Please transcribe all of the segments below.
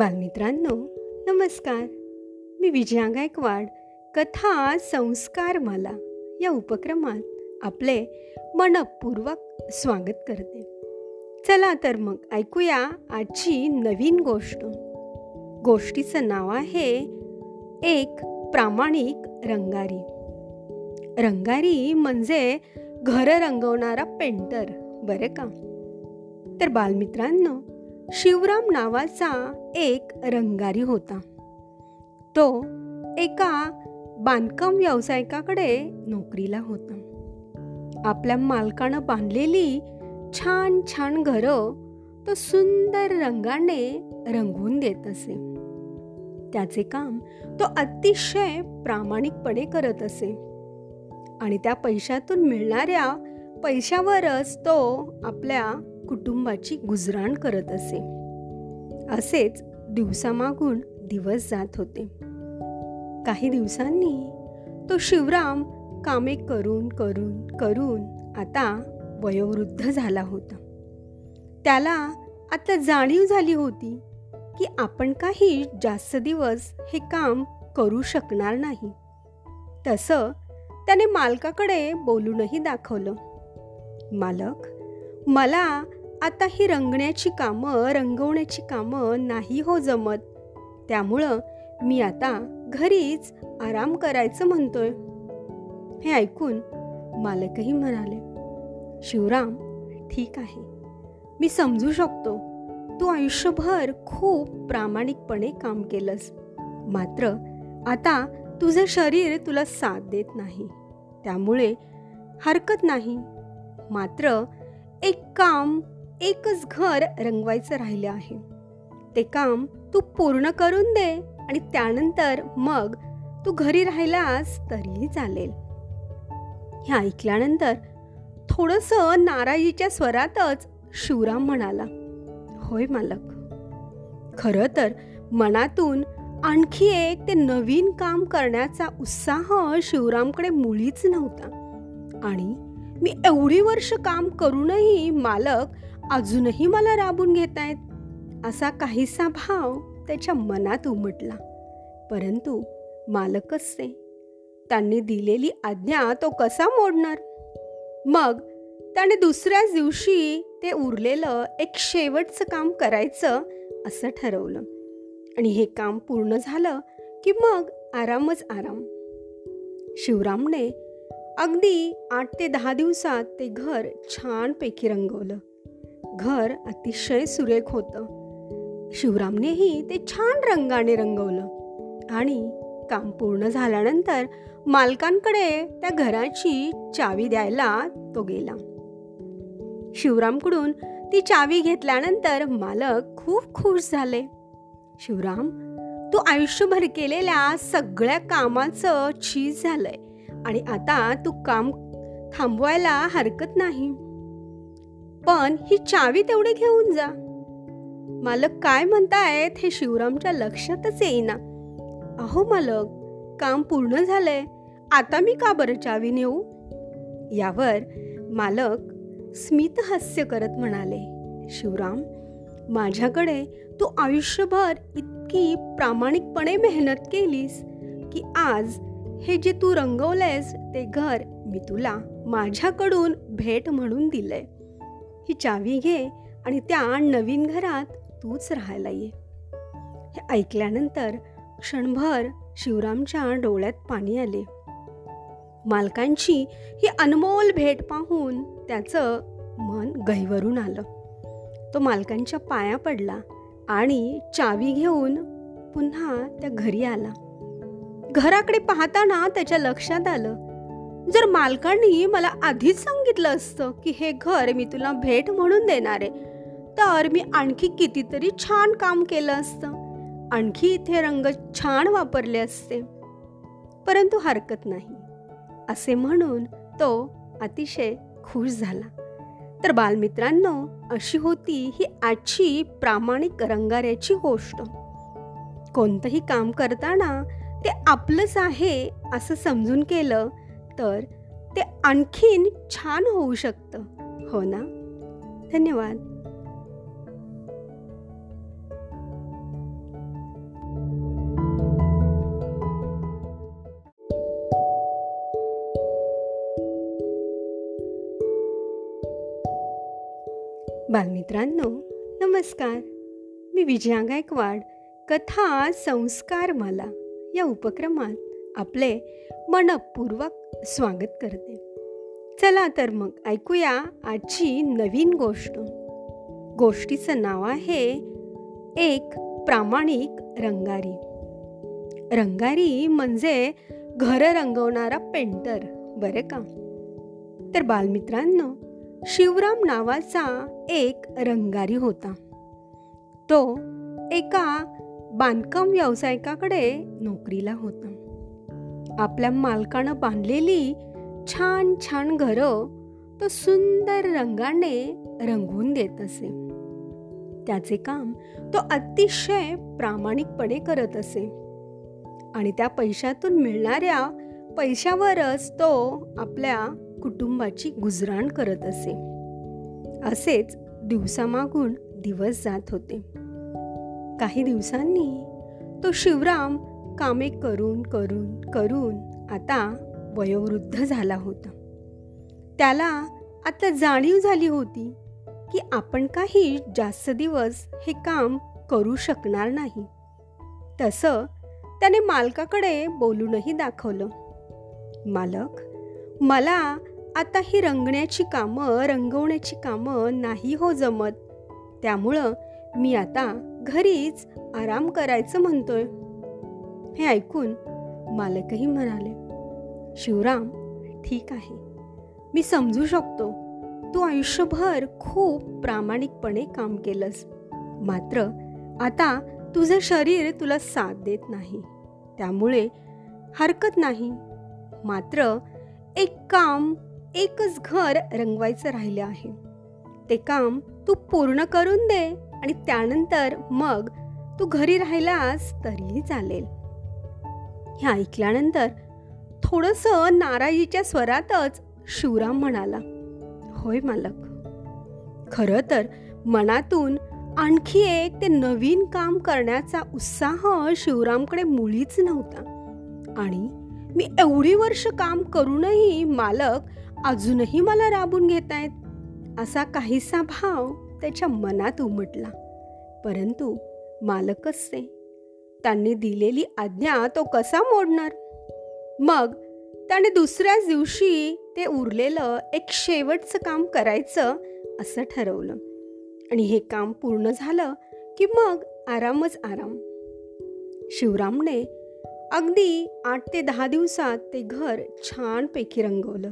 बालमित्रांनो नमस्कार. मी विजया गायकवाड कथा संस्कार मला या उपक्रमात आपले मनपूर्वक स्वागत करते. चला तर मग ऐकूया आजची नवीन गोष्ट. गोष्टीचं नाव आहे एक प्रामाणिक रंगारी. रंगारी म्हणजे घर रंगवणारा पेंटर बरं का? तर बालमित्रांनो शिवराम नावाचा एक रंगारी होता. तो एका बांधकाम व्यावसायिकाकडे नोकरीला होता. आपल्या मालकानं बांधलेली छान छान घरं तो सुंदर रंगाने रंगवून देत असे. त्याचे काम तो अतिशय प्रामाणिकपणे करत असे. आणि त्या पैशातून मिळणाऱ्या पैशावरच तो आपल्या कुटुंबाची गुजराण करत असे. असेच दिवसामागून दिवस जात होते. काही दिवसांनी तो शिवराम कामे करून करून करून आता वयोवृद्ध झाला होता. त्याला आता जाणीव झाली होती की आपण काही जास्त दिवस हे काम करू शकणार नाही. तसं त्याने मालकाकडे बोलूनही दाखवलं. मालक मला आता ही रंगण्याची कामं रंगवण्याची कामं नाही हो जमत. त्यामुळं मी आता घरीच आराम करायचं म्हणतोय. हे ऐकून मालकही म्हणाले शिवराम ठीक आहे. मी समजू शकतो. तू आयुष्यभर खूप प्रामाणिकपणे काम केलंस. मात्र आता तुझं शरीर तुला साथ देत नाही. त्यामुळे हरकत नाही. मात्र एक काम एकच घर रंगवायचं राहिलं आहे. ते काम तू पूर्ण करून दे आणि त्यानंतर मग तू घरी राहिलास तरीही चालेल. हे ऐकल्यानंतर थोडस नाराजीच्या स्वरातच शिवराम म्हणाला होय मालक. खरं तर मनातून आणखी एक ते नवीन काम करण्याचा उत्साह शिवरामकडे मुळीच नव्हता. आणि मी एवढी वर्ष काम करूनही मालक अजूनही मला राबून घेत आहेत. असा काहीसा भाव त्याच्या मनात उमटला. परंतु मालकच ते त्यांनी दिलेली आज्ञा तो कसा मोडणार? मग त्याने दुसऱ्याच दिवशी ते उरलेलं एक शेवटचं काम करायचं असं ठरवलं. आणि हे काम पूर्ण झालं की मग आरामच आराम. शिवरामने अगदी आठ ते दहा दिवसात ते घर छानपैकी रंगवलं. घर अतिशय सुरेख होतं. शिवरामनेही ते छान रंगाने रंगवलं आणि काम पूर्ण झाल्यानंतर मालकांकडे त्या घराची चावी द्यायला तो गेला. शिवरामकडून ती चावी घेतल्यानंतर मालक खूप खुश झाले. शिवराम तू आयुष्यभर केलेल्या सगळ्या कामाचं चीज झालंय आणि आता तू काम थांबवायला हरकत नाही. पण ही चावी तेवढी घेऊन जा. मालक काय म्हणतायत हे शिवरामच्या लक्षातच येईना. अहो मालक काम पूर्ण झालंय. आता मी का बरं चावी नेऊ? यावर मालक स्मित हास्य करत म्हणाले शिवराम माझ्याकडे तू आयुष्यभर इतकी प्रामाणिकपणे मेहनत केलीस की आज हे जे तू रंगवलंयस ते घर मी तुला माझ्याकडून भेट म्हणून दिलंय. ही चावी घे आणि त्या नवीन घरात तूच राहायला ये. हे ऐकल्यानंतर क्षणभर शिवरामच्या डोळ्यात पाणी आले. मालकांची ही अनमोल भेट पाहून त्याचं मन गहिवरून आलं. तो मालकांच्या पाया पडला आणि चावी घेऊन पुन्हा त्या घरी आला. घराकडे पाहताना त्याच्या लक्षात आलं जर मालकांनी मला आधीच सांगितलं असतं की हे घर मी तुला भेट म्हणून देणार आहे तर मी आणखी कितीतरी छान काम केलं असतं. आणखी इथे रंग छान वापरले असते. परंतु हरकत नाही. असे म्हणून तो अतिशय खुश झाला. तर बालमित्रांनो अशी होती ही आजची प्रामाणिक रंगाऱ्याची गोष्ट. कोणतंही काम करताना ते आपलंच आहे असं समजून केलं तर ते आणखीन छान होऊ शकतं. हो ना? धन्यवाद. बालमित्रांनो नमस्कार. मी विजया गायकवाड कथा संस्कार मला या उपक्रमात आपले मनपूर्वक स्वागत करते. चला तर मग ऐकूया आजची नवीन गोष्ट. गोष्टीचं नाव आहे एक प्रामाणिक रंगारी. रंगारी म्हणजे घरं रंगवणारा पेंटर बरं का? तर बालमित्रांनो शिवराम नावाचा एक रंगारी होता. तो एका बांधकाम व्यावसायिकाकडे नोकरीला होता. आपल्या मालकानं बांधलेली छान छान घरं तो सुंदर रंगाने रंगवून देत असे. त्याचे काम तो अतिशय प्रामाणिकपणे करत असे. आणि त्या पैशातून मिळणाऱ्या पैशावरच तो आपल्या कुटुंबाची गुजराण करत असे. असेच दिवसामागून दिवस जात होते. काही दिवसांनी तो शिवराम कामे करून करून करून आता वयोवृद्ध झाला होता. त्याला आता जाणीव झाली होती की आपण काही जास्त दिवस हे काम करू शकणार नाही. तसं त्याने मालकाकडे बोलूनही दाखवलं. मालक मला आता ही रंगण्याची कामं रंगवण्याची कामं नाही हो जमत. त्यामुळं मी आता घरीच आराम करायचं म्हणतोय. हे ऐकून मालकही म्हणाले शिवराम ठीक आहे. मी समजू शकतो. तू आयुष्यभर खूप प्रामाणिकपणे काम केलंस. मात्र आता तुझं शरीर तुला साथ देत नाही. त्यामुळे हरकत नाही. मात्र एक काम एकच घर रंगवायचं राहिलं आहे. ते काम तू पूर्ण करून दे आणि त्यानंतर मग तू घरी राहिलास तरीही चालेल. हे ऐकल्यानंतर थोडंसं नाराजीच्या स्वरातच शिवराम म्हणाला होय मालक. खरं तर मनातून आणखी एक ते नवीन काम करण्याचा उत्साह शिवरामकडे मुळीच नव्हता. आणि मी एवढी वर्ष काम करूनही मालक अजूनही मला राबून घेत आहेत असा काहीसा भाव त्याच्या मनात उमटला. परंतु मालकच ते त्यांनी दिलेली आज्ञा तो कसा मोडणार? मग त्याने दुसऱ्याच दिवशी ते उरलेलं एक शेवटचं काम करायचं असं ठरवलं. आणि हे काम पूर्ण झालं की मग आरामच आराम. शिवरामने अगदी आठ ते दहा दिवसात ते घर छानपैकी रंगवलं.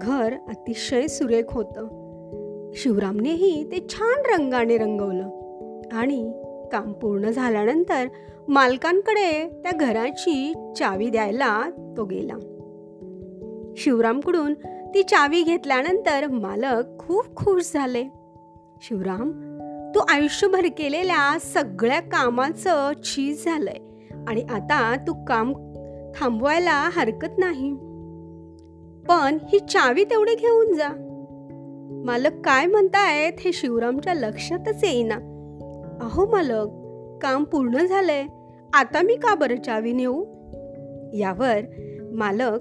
घर अतिशय सुरेख होतं. शिवरामनेही ते छान रंगाने रंगवलं. आणि काम पूर्ण झाल्यानंतर मालकांकडे त्या घराची चावी द्यायला तो गेला. शिवरामकडून ती चावी घेतल्यानंतर मालक खूप खुश झाले. शिवराम तू आयुष्यभर केलेल्या सगळ्या कामाचं चीज झालंय आणि आता तू काम थांबवायला हरकत नाही. पण ही चावी तेवढी घेऊन जा. मालक काय म्हणतायत हे शिवरामच्या लक्षातच येईना. अहो मालक काम पूर्ण झालंय. आता मी का बरं चावी नेऊ? यावर मालक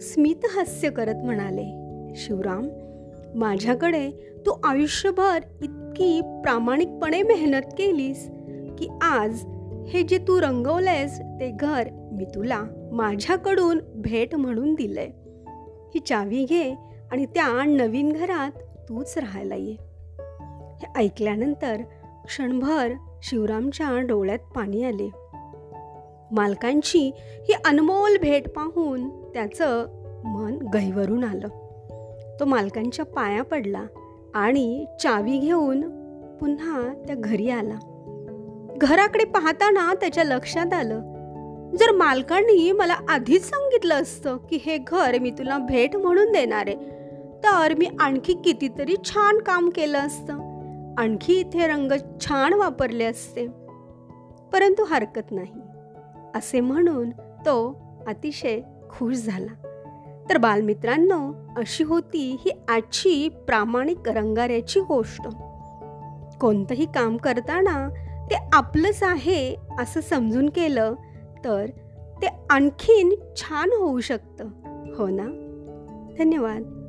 स्मित हास्य करत म्हणाले शिवराम माझ्याकडे तू आयुष्यभर इतकी प्रामाणिकपणे मेहनत केलीस की आज हे जे तू रंगवलंयस ते घर मी तुला माझ्याकडून भेट म्हणून दिलंय. ही चावी घे आणि त्या नवीन घरात तूच राहायला ये. हे ऐकल्यानंतर क्षणभर शिवरामच्या डोळ्यात पाणी आले. मालकांची ही अनमोल भेट पाहून त्याचं मन गहिवरून आलं. तो मालकांच्या पाया पडला आणि चावी घेऊन पुन्हा त्या घरी आला. घराकडे पाहताना त्याच्या लक्षात आलं जर मालकांनी मला आधीच सांगितलं असतं की हे घर मी तुला भेट म्हणून देणार आहे तर मी आणखी कितीतरी छान काम केलं असतं. आणखी इथे रंग छान वापरले असते. परंतु हरकत नाही. असे म्हणून तो अतिशय खुश झाला. तर बालमित्रांनो अशी होती ही आजची प्रामाणिक रंगाऱ्याची गोष्ट. कोणतंही काम करताना ते आपलंच आहे असं समजून केलं तर ते आणखीन छान होऊ शकतं. हो ना? धन्यवाद.